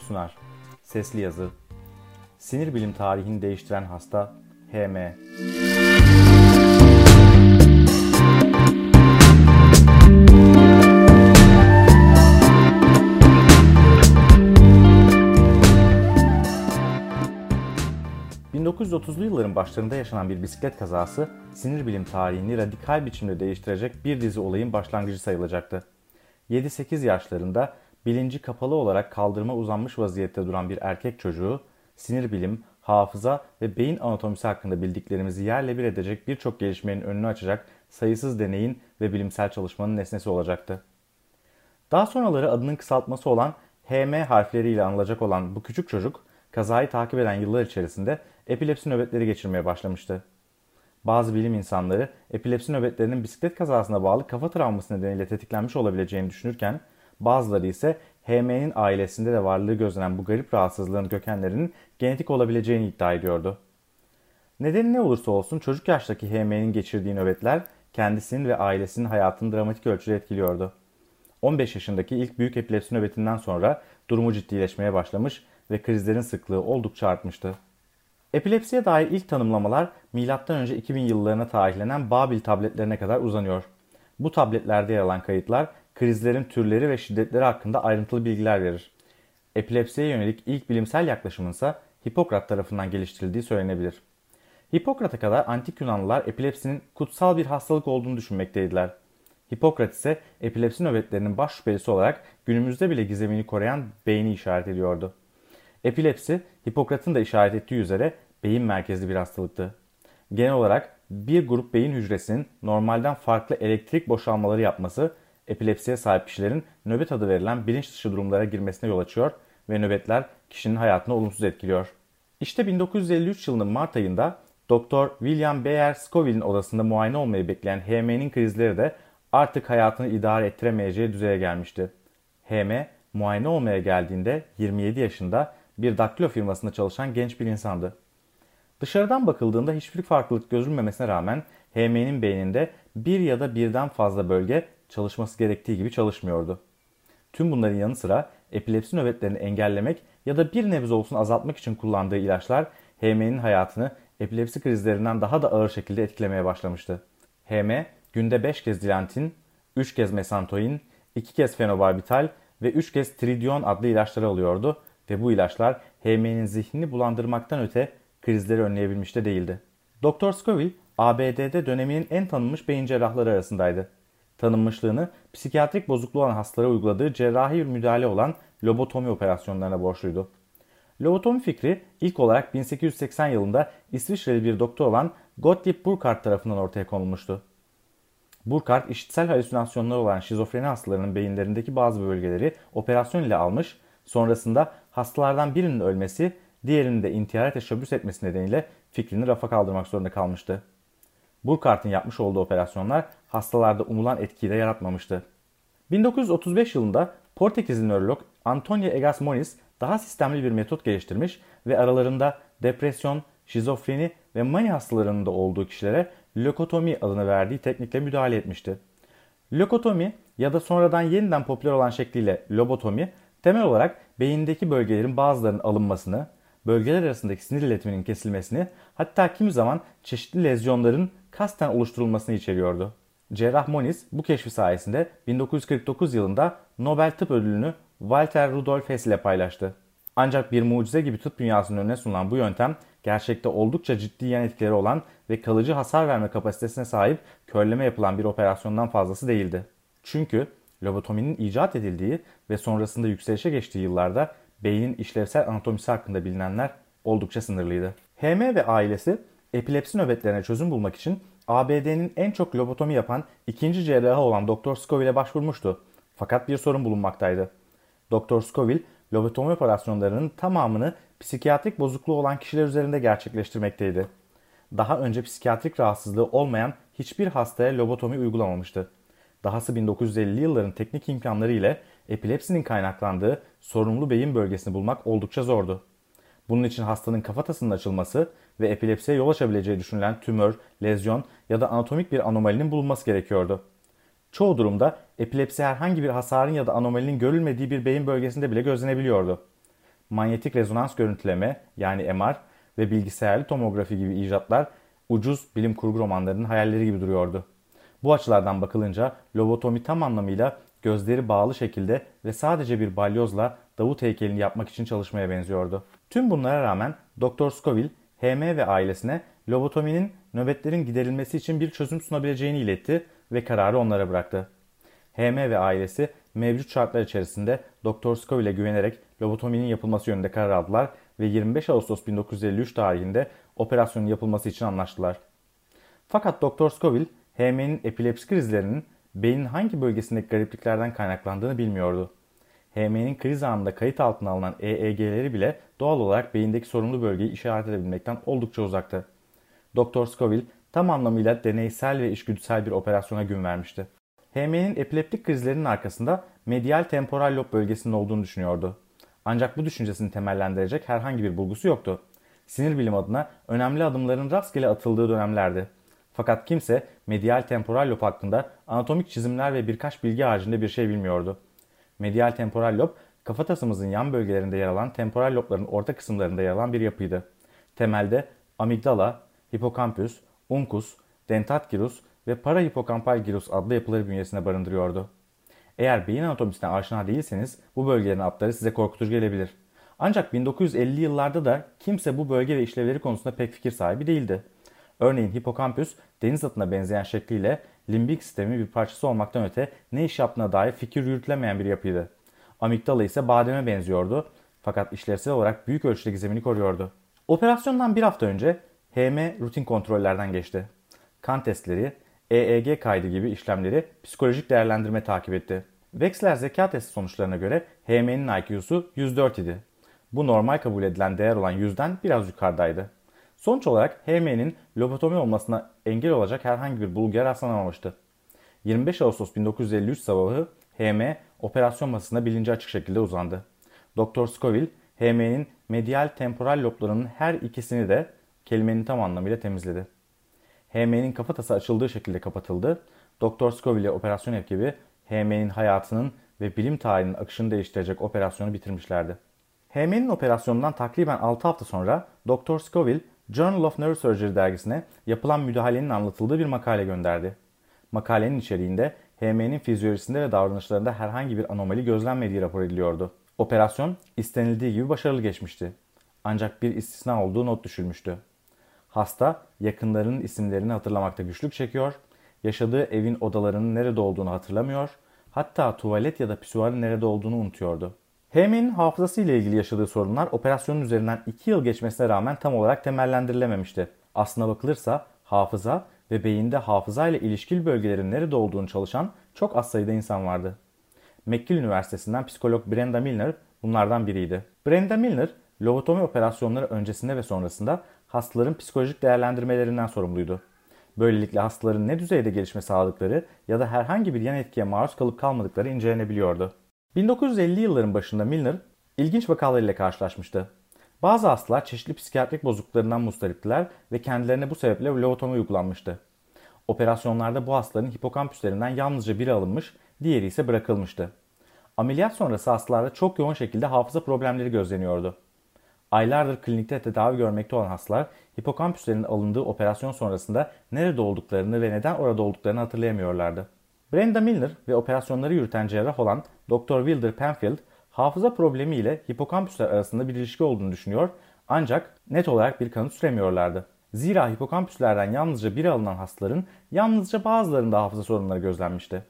Sunar. Sesli yazı. Sinir bilim tarihini değiştiren hasta HM. 1930'lu yılların başlarında yaşanan bir bisiklet kazası sinir bilim tarihini radikal biçimde değiştirecek bir dizi olayın başlangıcı sayılacaktı. 7-8 yaşlarında bilinci kapalı olarak kaldırıma uzanmış vaziyette duran bir erkek çocuğu sinir bilim, hafıza ve beyin anatomisi hakkında bildiklerimizi yerle bir edecek birçok gelişmenin önünü açacak sayısız deneyin ve bilimsel çalışmanın nesnesi olacaktı. Daha sonraları adının kısaltması olan HM harfleriyle anılacak olan bu küçük çocuk kazayı takip eden yıllar içerisinde epilepsi nöbetleri geçirmeye başlamıştı. Bazı bilim insanları epilepsi nöbetlerinin bisiklet kazasına bağlı kafa travması nedeniyle tetiklenmiş olabileceğini düşünürken bazıları ise HM'nin ailesinde de varlığı gözlenen bu garip rahatsızlığın kökenlerinin genetik olabileceğini iddia ediyordu. Nedeni ne olursa olsun çocuk yaştaki HM'nin geçirdiği nöbetler kendisinin ve ailesinin hayatını dramatik ölçüde etkiliyordu. 15 yaşındaki ilk büyük epilepsi nöbetinden sonra durumu ciddileşmeye başlamış ve krizlerin sıklığı oldukça artmıştı. Epilepsiye dair ilk tanımlamalar M.Ö. 2000 yıllarına tarihlenen Babil tabletlerine kadar uzanıyor. Bu tabletlerde yer alan kayıtlar krizlerin türleri ve şiddetleri hakkında ayrıntılı bilgiler verir. Epilepsiye yönelik ilk bilimsel yaklaşımın ise Hipokrat tarafından geliştirildiği söylenebilir. Hipokrat'a kadar antik Yunanlılar epilepsinin kutsal bir hastalık olduğunu düşünmekteydiler. Hipokrat ise epilepsi nöbetlerinin baş şüphelisi olarak günümüzde bile gizemini koruyan beyni işaret ediyordu. Epilepsi, Hipokrat'ın da işaret ettiği üzere beyin merkezli bir hastalıktı. Genel olarak bir grup beyin hücresinin normalden farklı elektrik boşalmaları yapması, epilepsiye sahip kişilerin nöbet adı verilen bilinç dışı durumlara girmesine yol açıyor ve nöbetler kişinin hayatını olumsuz etkiliyor. İşte 1953 yılının Mart ayında Doktor William Bayer Scoville'in odasında muayene olmayı bekleyen HM'nin krizleri de artık hayatını idare ettiremeyeceği düzeye gelmişti. HM muayene olmaya geldiğinde 27 yaşında bir daktilo firmasında çalışan genç bir insandı. Dışarıdan bakıldığında hiçbir farklılık gözülmemesine rağmen HM'nin beyninde bir ya da birden fazla bölge çalışması gerektiği gibi çalışmıyordu. Tüm bunların yanı sıra epilepsi nöbetlerini engellemek ya da bir nebze olsun azaltmak için kullandığı ilaçlar HM'nin hayatını epilepsi krizlerinden daha da ağır şekilde etkilemeye başlamıştı. HM günde 5 kez dilantin, 3 kez mesantoin, 2 kez fenobarbital ve 3 kez tridion adlı ilaçları alıyordu ve bu ilaçlar HM'nin zihnini bulandırmaktan öte krizleri önleyebilmiş de değildi. Dr. Scoville, ABD'de döneminin en tanınmış beyin cerrahları arasındaydı. Tanınmışlığını psikiyatrik bozukluğu olan hastalara uyguladığı cerrahi müdahale olan lobotomi operasyonlarına borçluydu. Lobotomi fikri ilk olarak 1880 yılında İsviçreli bir doktor olan Gottlieb Burckhardt tarafından ortaya konulmuştu. Burckhardt işitsel halüsinasyonları olan şizofreni hastalarının beyinlerindeki bazı bölgeleri operasyon ile almış, sonrasında hastalardan birinin ölmesi, diğerinin de intihara teşebbüs etmesi nedeniyle fikrini rafa kaldırmak zorunda kalmıştı. Burkhart'ın yapmış olduğu operasyonlar hastalarda umulan etkiyi de yaratmamıştı. 1935 yılında Portekizli nörolog Antonio Egas Moniz daha sistemli bir metot geliştirmiş ve aralarında depresyon, şizofreni ve mani hastalarının da olduğu kişilere lökotomi adını verdiği teknikle müdahale etmişti. Lökotomi ya da sonradan yeniden popüler olan şekliyle lobotomi temel olarak beyindeki bölgelerin bazılarının alınmasını, bölgeler arasındaki sinir iletiminin kesilmesini hatta kimi zaman çeşitli lezyonların kasten oluşturulmasını içeriyordu. Cerrah Moniz bu keşfi sayesinde 1949 yılında Nobel Tıp Ödülünü Walter Rudolf Hess ile paylaştı. Ancak bir mucize gibi tıp dünyasının önüne sunulan bu yöntem gerçekte oldukça ciddi yan etkileri olan ve kalıcı hasar verme kapasitesine sahip körleme yapılan bir operasyondan fazlası değildi. Çünkü lobotominin icat edildiği ve sonrasında yükselişe geçtiği yıllarda beynin işlevsel anatomisi hakkında bilinenler oldukça sınırlıydı. HM ve ailesi epilepsi nöbetlerine çözüm bulmak için ABD'nin en çok lobotomi yapan ikinci cerrahı olan Dr. Scoville'e başvurmuştu. Fakat bir sorun bulunmaktaydı. Dr. Scoville, lobotomi operasyonlarının tamamını psikiyatrik bozukluğu olan kişiler üzerinde gerçekleştirmekteydi. Daha önce psikiyatrik rahatsızlığı olmayan hiçbir hastaya lobotomi uygulamamıştı. Dahası 1950'li yılların teknik imkanları ile epilepsinin kaynaklandığı sorumlu beyin bölgesini bulmak oldukça zordu. Bunun için hastanın kafatasının açılması ve epilepsiye yol açabileceği düşünülen tümör, lezyon ya da anatomik bir anomalinin bulunması gerekiyordu. Çoğu durumda epilepsi herhangi bir hasarın ya da anomalinin görülmediği bir beyin bölgesinde bile gözlenebiliyordu. manyetik rezonans görüntüleme yani MR ve bilgisayarlı tomografi gibi icatlar ucuz bilim kurgu romanlarının hayalleri gibi duruyordu. Bu açılardan bakılınca lobotomi tam anlamıyla gözleri bağlı şekilde ve sadece bir balyozla Davut heykelini yapmak için çalışmaya benziyordu. Tüm bunlara rağmen Dr. Scoville, HM ve ailesine lobotominin nöbetlerin giderilmesi için bir çözüm sunabileceğini iletti ve kararı onlara bıraktı. HM ve ailesi mevcut şartlar içerisinde Dr. Scoville'e güvenerek lobotominin yapılması yönünde karar aldılar ve 25 Ağustos 1953 tarihinde operasyonun yapılması için anlaştılar. Fakat Dr. Scoville, HM'nin epilepsi krizlerinin beynin hangi bölgesindeki garipliklerden kaynaklandığını bilmiyordu. HM'nin kriz anında kayıt altına alınan EEG'leri bile doğal olarak beyindeki sorunlu bölgeyi işaret edebilmekten oldukça uzaktı. Dr. Scoville tam anlamıyla deneysel ve işgüdüsel bir operasyona gün vermişti. HM'nin epileptik krizlerinin arkasında medial temporal lob bölgesinin olduğunu düşünüyordu. Ancak bu düşüncesini temellendirecek herhangi bir bulgusu yoktu. Sinir bilim adına önemli adımların rastgele atıldığı dönemlerdi. Fakat kimse medial temporal lob hakkında anatomik çizimler ve birkaç bilgi haricinde bir şey bilmiyordu. Medial temporal lob, kafatasımızın yan bölgelerinde yer alan temporal lobların orta kısımlarında yer alan bir yapıydı. Temelde amigdala, hipokampüs, uncus, dentat gyrus ve parahipokampal gyrus adlı yapıları bünyesine barındırıyordu. Eğer beyin anatomisine aşina değilseniz bu bölgelerin adları size korkutucu gelebilir. Ancak 1950'li yıllarda da kimse bu bölge ve işlevleri konusunda pek fikir sahibi değildi. Örneğin hipokampüs deniz atına benzeyen şekliyle limbik sistemi bir parçası olmaktan öte ne iş yaptığına dair fikir yürütülemeyen bir yapıydı. Amigdala ise bademe benziyordu fakat işlevsel olarak büyük ölçüde gizemini koruyordu. Operasyondan bir hafta önce HM rutin kontrollerden geçti. Kan testleri, EEG kaydı gibi işlemleri psikolojik değerlendirme takip etti. Wexler zeka testi sonuçlarına göre HM'nin IQ'su 104 idi. Bu normal kabul edilen değer olan 100'den biraz yukarıdaydı. Sonuç olarak HM'nin lobotomi olmasına engel olacak herhangi bir bulguya rastlanamamıştı. 25 Ağustos 1953 sabahı HM operasyon masasında bilinci açık şekilde uzandı. Dr. Scoville, HM'nin medial temporal loblarının her ikisini de kelimenin tam anlamıyla temizledi. HM'nin kafatası açıldığı şekilde kapatıldı. Dr. Scoville operasyon ekibi HM'nin hayatının ve bilim tarihinin akışını değiştirecek operasyonu bitirmişlerdi. HM'nin operasyonundan takriben 6 hafta sonra Dr. Scoville Journal of Neurosurgery dergisine yapılan müdahalenin anlatıldığı bir makale gönderdi. Makalenin içeriğinde HM'nin fizyolojisinde ve davranışlarında herhangi bir anomali gözlenmediği rapor ediliyordu. Operasyon istenildiği gibi başarılı geçmişti. Ancak bir istisna olduğu not düşülmüştü. Hasta yakınlarının isimlerini hatırlamakta güçlük çekiyor, yaşadığı evin odalarının nerede olduğunu hatırlamıyor, hatta tuvalet ya da pisuarın nerede olduğunu unutuyordu. HM'nin hafızası ile ilgili yaşadığı sorunlar operasyonun üzerinden 2 yıl geçmesine rağmen tam olarak temellendirilememişti. Aslına bakılırsa hafıza ve beyinde hafıza ile ilişkili bölgelerin nerede olduğunu çalışan çok az sayıda insan vardı. McGill Üniversitesi'nden psikolog Brenda Milner bunlardan biriydi. Brenda Milner, lobotomi operasyonları öncesinde ve sonrasında hastaların psikolojik değerlendirmelerinden sorumluydu. Böylelikle hastaların ne düzeyde gelişme sağladıkları ya da herhangi bir yan etkiye maruz kalıp kalmadıkları incelenebiliyordu. 1950 yılların başında Milner ilginç vakalarıyla karşılaşmıştı. Bazı hastalar çeşitli psikiyatrik bozukluklarından mustariptiler ve kendilerine bu sebeple lobotomi uygulanmıştı. Operasyonlarda bu hastaların hipokampüslerinden yalnızca biri alınmış, diğeri ise bırakılmıştı. Ameliyat sonrası hastalarda çok yoğun şekilde hafıza problemleri gözleniyordu. Aylardır klinikte tedavi görmekte olan hastalar hipokampüslerin alındığı operasyon sonrasında nerede olduklarını ve neden orada olduklarını hatırlayamıyorlardı. Brenda Milner ve operasyonları yürüten cerrah olan Dr. Wilder Penfield hafıza problemi ile hipokampüsler arasında bir ilişki olduğunu düşünüyor ancak net olarak bir kanıt süremiyorlardı. Zira hipokampüslerden yalnızca biri alınan hastaların yalnızca bazılarında hafıza sorunları gözlenmişti.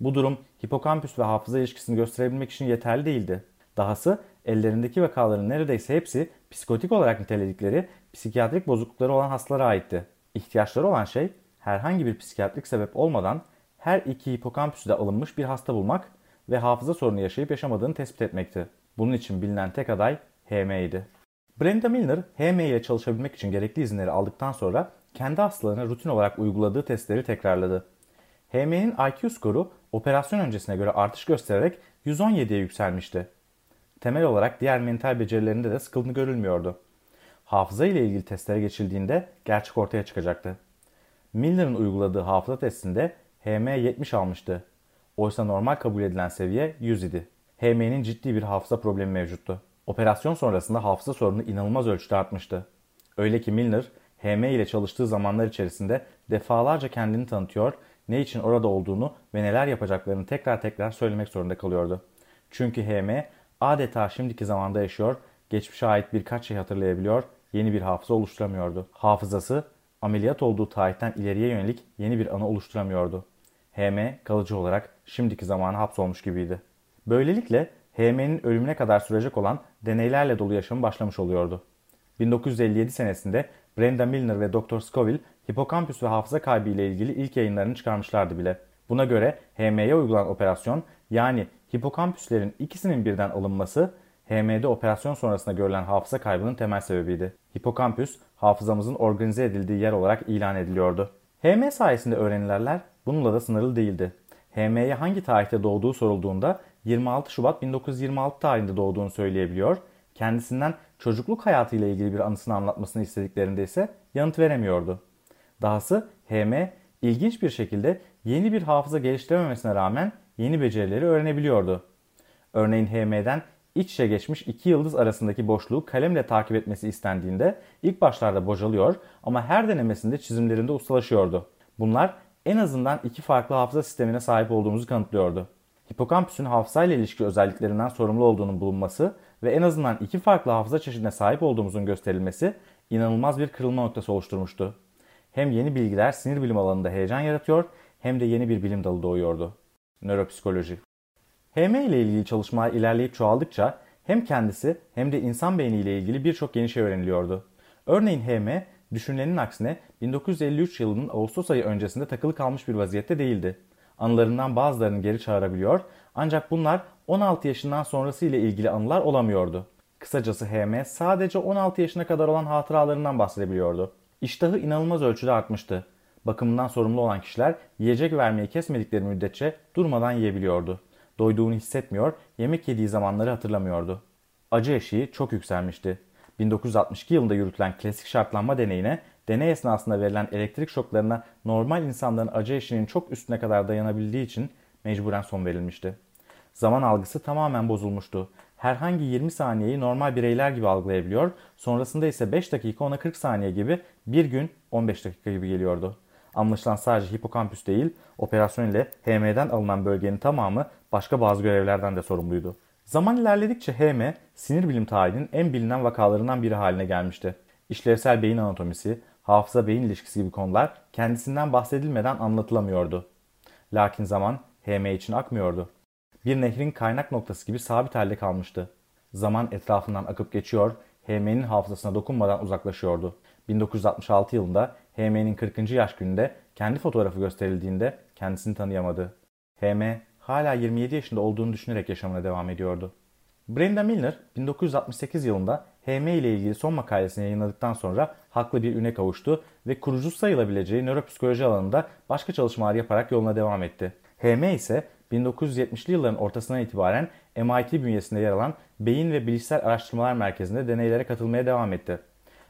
Bu durum hipokampüs ve hafıza ilişkisini gösterebilmek için yeterli değildi. Dahası ellerindeki vakaların neredeyse hepsi psikotik olarak niteledikleri psikiyatrik bozuklukları olan hastalara aitti. İhtiyaçları olan şey herhangi bir psikiyatrik sebep olmadan her iki hipokampüsü de alınmış bir hasta bulmak ve hafıza sorunu yaşayıp yaşamadığını tespit etmekti. Bunun için bilinen tek aday HM idi. Brenda Milner, HM ile çalışabilmek için gerekli izinleri aldıktan sonra kendi hastalarına rutin olarak uyguladığı testleri tekrarladı. HM'nin IQ skoru operasyon öncesine göre artış göstererek 117'ye yükselmişti. Temel olarak diğer mental becerilerinde de sıkıntı görülmüyordu. Hafıza ile ilgili testlere geçildiğinde gerçek ortaya çıkacaktı. Milner'ın uyguladığı hafıza testinde HM 70 almıştı. Oysa normal kabul edilen seviye 100 idi. HM'nin ciddi bir hafıza problemi mevcuttu. Operasyon sonrasında hafıza sorunu inanılmaz ölçüde artmıştı. Öyle ki Milner, HM ile çalıştığı zamanlar içerisinde defalarca kendini tanıtıyor, ne için orada olduğunu ve neler yapacaklarını tekrar tekrar söylemek zorunda kalıyordu. Çünkü HM adeta şimdiki zamanda yaşıyor, geçmişe ait birkaç şey hatırlayabiliyor, yeni bir hafıza oluşturamıyordu. Hafızası ameliyat olduğu tarihten ileriye yönelik yeni bir anı oluşturamıyordu. HM kalıcı olarak şimdiki zamana hapsolmuş gibiydi. Böylelikle HM'nin ölümüne kadar sürecek olan deneylerle dolu yaşamı başlamış oluyordu. 1957 senesinde Brenda Milner ve Dr. Scoville hipokampüs ve hafıza kaybı ile ilgili ilk yayınlarını çıkarmışlardı bile. Buna göre HM'ye uygulanan operasyon yani hipokampüslerin ikisinin birden alınması HM'de operasyon sonrasında görülen hafıza kaybının temel sebebiydi. Hipokampüs hafızamızın organize edildiği yer olarak ilan ediliyordu. HM sayesinde öğrenilerler bununla da sınırlı değildi. HM'ye hangi tarihte doğduğu sorulduğunda 26 Şubat 1926 tarihinde doğduğunu söyleyebiliyor. Kendisinden çocukluk hayatıyla ilgili bir anısını anlatmasını istediklerinde ise yanıt veremiyordu. Dahası HM ilginç bir şekilde yeni bir hafıza geliştirememesine rağmen yeni becerileri öğrenebiliyordu. Örneğin HM'den iç içe geçmiş iki yıldız arasındaki boşluğu kalemle takip etmesi istendiğinde ilk başlarda bocalıyor ama her denemesinde çizimlerinde ustalaşıyordu. Bunlar en azından iki farklı hafıza sistemine sahip olduğumuzu kanıtlıyordu. Hipokampüsün hafızayla ilişki özelliklerinden sorumlu olduğunun bulunması ve en azından iki farklı hafıza çeşidine sahip olduğumuzun gösterilmesi inanılmaz bir kırılma noktası oluşturmuştu. Hem yeni bilgiler sinir bilim alanında heyecan yaratıyor hem de yeni bir bilim dalı doğuyordu. Nöropsikoloji. HM ile ilgili çalışmalar ilerleyip çoğaldıkça hem kendisi hem de insan beyni ile ilgili birçok yeni şey öğreniliyordu. Örneğin HM, düşünülenin aksine 1953 yılının Ağustos ayı öncesinde takılı kalmış bir vaziyette değildi. Anılarından bazılarını geri çağırabiliyor ancak bunlar 16 yaşından sonrası ile ilgili anılar olamıyordu. Kısacası HM sadece 16 yaşına kadar olan hatıralarından bahsedebiliyordu. İştahı inanılmaz ölçüde artmıştı. Bakımından sorumlu olan kişiler yiyecek vermeyi kesmedikleri müddetçe durmadan yiyebiliyordu. Doyduğunu hissetmiyor, yemek yediği zamanları hatırlamıyordu. Acı eşiği çok yükselmişti. 1962 yılında yürütülen klasik şartlanma deneyine deney esnasında verilen elektrik şoklarına normal insanların acı eşiğinin çok üstüne kadar dayanabildiği için mecburen son verilmişti. Zaman algısı tamamen bozulmuştu. Herhangi 20 saniyeyi normal bireyler gibi algılayabiliyor, sonrasında ise 5 dakika ona 40 saniye gibi, bir gün 15 dakika gibi geliyordu. Anlaşılan sadece hipokampüs değil, operasyon ile HM'den alınan bölgenin tamamı başka bazı görevlerden de sorumluydu. Zaman ilerledikçe HM, sinir bilim tarihinin en bilinen vakalarından biri haline gelmişti. İşlevsel beyin anatomisi, hafıza-beyin ilişkisi gibi konular kendisinden bahsedilmeden anlatılamıyordu. Lakin zaman HM için akmıyordu. Bir nehrin kaynak noktası gibi sabit halde kalmıştı. Zaman etrafından akıp geçiyor, HM'nin hafızasına dokunmadan uzaklaşıyordu. 1966 yılında HM'nin 40. yaş gününde kendi fotoğrafı gösterildiğinde kendisini tanıyamadı. HM hala 27 yaşında olduğunu düşünerek yaşamına devam ediyordu. Brenda Milner 1968 yılında HM ile ilgili son makalesini yayınladıktan sonra haklı bir üne kavuştu ve kurucu sayılabileceği nöropsikoloji alanında başka çalışmalar yaparak yoluna devam etti. HM ise 1970'li yılların ortasından itibaren MIT bünyesinde yer alan Beyin ve Bilişsel Araştırmalar Merkezi'nde deneylere katılmaya devam etti.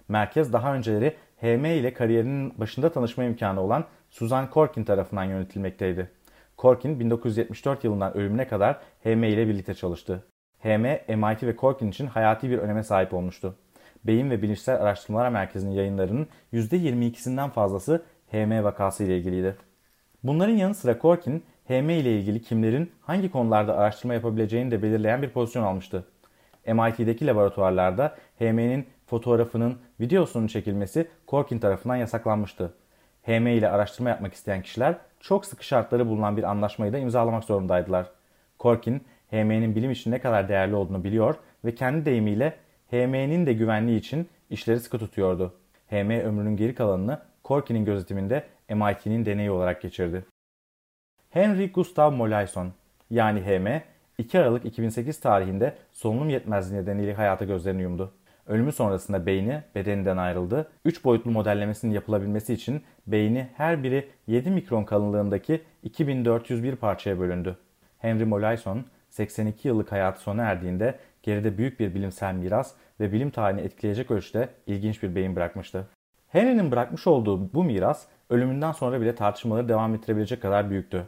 Merkez daha önceleri HM ile kariyerinin başında tanışma imkanı olan Suzanne Corkin tarafından yönetilmekteydi. Corkin 1974 yılından ölümüne kadar HM ile birlikte çalıştı. HM, MIT ve Corkin için hayati bir öneme sahip olmuştu. Beyin ve Bilişsel Araştırmalar Merkezi'nin yayınlarının %22'sinden fazlası HM vakası ile ilgiliydi. Bunların yanı sıra Corkin, HM ile ilgili kimlerin hangi konularda araştırma yapabileceğini de belirleyen bir pozisyon almıştı. MIT'deki laboratuvarlarda HM'nin fotoğrafının videosunun çekilmesi Corkin tarafından yasaklanmıştı. HM ile araştırma yapmak isteyen kişiler çok sıkı şartları bulunan bir anlaşmayı da imzalamak zorundaydılar. Corkin, HM'nin bilim için ne kadar değerli olduğunu biliyor ve kendi deyimiyle HM'nin de güvenliği için işleri sıkı tutuyordu. HM ömrünün geri kalanını Corkin'in gözetiminde MIT'nin deneyi olarak geçirdi. Henry Gustav Molaison yani HM 2 Aralık 2008 tarihinde solunum yetmezliği nedeniyle hayata gözlerini yumdu. Ölümü sonrasında beyni bedeninden ayrıldı. 3 boyutlu modellemesinin yapılabilmesi için beyni her biri 7 mikron kalınlığındaki 2401 parçaya bölündü. Henry Molaison 82 yıllık hayatı sona erdiğinde geride büyük bir bilimsel miras ve bilim tarihini etkileyecek ölçüde ilginç bir beyin bırakmıştı. Henry'nin bırakmış olduğu bu miras ölümünden sonra bile tartışmaları devam ettirebilecek kadar büyüktü.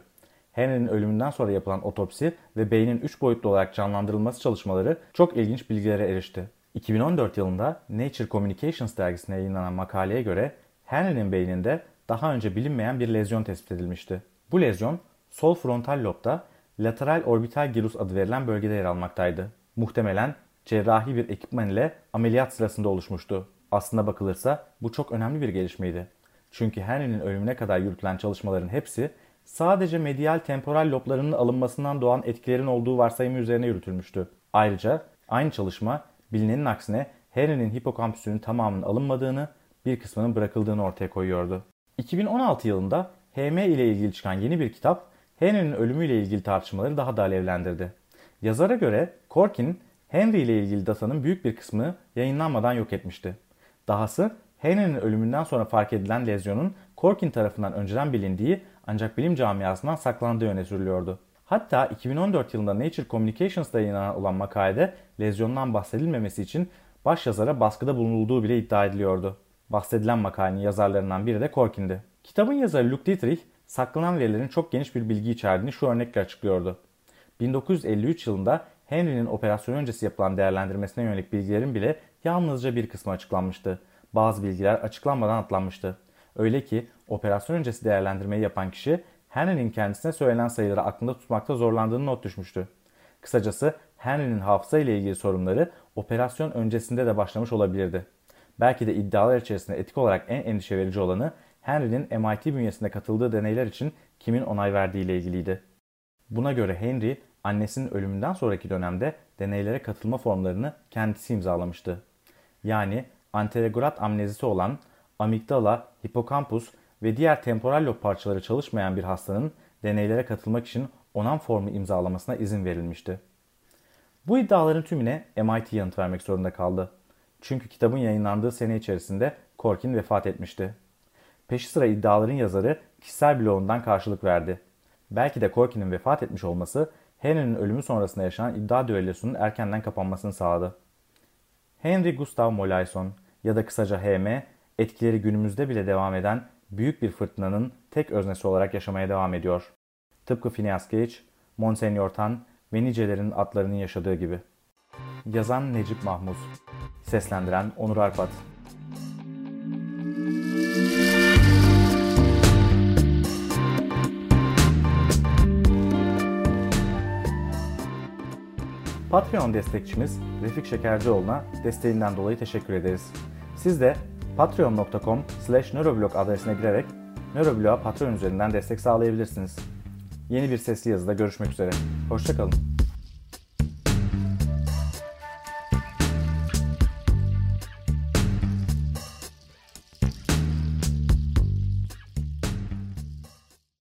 Henry'nin ölümünden sonra yapılan otopsi ve beynin 3 boyutlu olarak canlandırılması çalışmaları çok ilginç bilgilere erişti. 2014 yılında Nature Communications dergisine yayınlanan makaleye göre Henry'nin beyninde daha önce bilinmeyen bir lezyon tespit edilmişti. Bu lezyon sol frontal lobda lateral orbital gyrus adı verilen bölgede yer almaktaydı. Muhtemelen cerrahi bir ekipman ile ameliyat sırasında oluşmuştu. Aslında bakılırsa bu çok önemli bir gelişmeydi. Çünkü Henry'nin ölümüne kadar yürütülen çalışmaların hepsi sadece medial temporal loblarının alınmasından doğan etkilerin olduğu varsayımı üzerine yürütülmüştü. Ayrıca aynı çalışma bilinenin aksine Henry'nin hipokampüsünün tamamının alınmadığını, bir kısmının bırakıldığını ortaya koyuyordu. 2016 yılında HM ile ilgili çıkan yeni bir kitap Henry'nin ölümüyle ilgili tartışmaları daha da alevlendirdi. Yazara göre Corkin, Henry ile ilgili datanın büyük bir kısmını yayınlanmadan yok etmişti. Dahası Henry'nin ölümünden sonra fark edilen lezyonun Corkin tarafından önceden bilindiği ancak bilim camiasından saklandığı öne sürülüyordu. Hatta 2014 yılında Nature Communications'da yayınlanan olan makalede lezyondan bahsedilmemesi için baş yazara baskıda bulunulduğu bile iddia ediliyordu. Bahsedilen makalenin yazarlarından biri de Corkin'di. Kitabın yazarı Luke Dietrich, saklanan verilerin çok geniş bir bilgi içerdiğini şu örnekle açıklıyordu. 1953 yılında Henry'nin operasyon öncesi yapılan değerlendirmesine yönelik bilgilerin bile yalnızca bir kısmı açıklanmıştı. Bazı bilgiler açıklanmadan atlanmıştı. Öyle ki operasyon öncesi değerlendirmeyi yapan kişi Henry'nin kendisine söylenen sayıları aklında tutmakta zorlandığını not düşmüştü. Kısacası Henry'nin hafıza ile ilgili sorunları operasyon öncesinde de başlamış olabilirdi. Belki de iddialar içerisinde etik olarak en endişe verici olanı Henry'nin MIT bünyesinde katıldığı deneyler için kimin onay verdiği ile ilgiliydi. Buna göre Henry annesinin ölümünden sonraki dönemde deneylere katılma formlarını kendisi imzalamıştı. Yani anteregurat amnezisi olan amigdala, hipokampus ve diğer temporal lob parçaları çalışmayan bir hastanın deneylere katılmak için onan formu imzalamasına izin verilmişti. Bu iddiaların tümüne MIT yanıt vermek zorunda kaldı. Çünkü kitabın yayınlandığı sene içerisinde Corkin vefat etmişti. Peşi sıra iddiaların yazarı kişisel bloğundan karşılık verdi. Belki de Corkin'in vefat etmiş olması Henry'nin ölümü sonrasında yaşanan iddia düellosunun erkenden kapanmasını sağladı. Henry Gustav Molaison ya da kısaca HM etkileri günümüzde bile devam eden büyük bir fırtınanın tek öznesi olarak yaşamaya devam ediyor. Tıpkı Phineas Gage, Monsenor Tan ve nicelerin atlarının yaşadığı gibi. Yazan Necip Mahmuz Seslendiren Onur Arpat Patreon destekçimiz Refik Şekercioğlu'na desteğinden dolayı teşekkür ederiz. Siz de patreon.com slash adresine girerek Neuroblog'a Patreon üzerinden destek sağlayabilirsiniz. Yeni bir sesli yazıda görüşmek üzere. Hoşçakalın.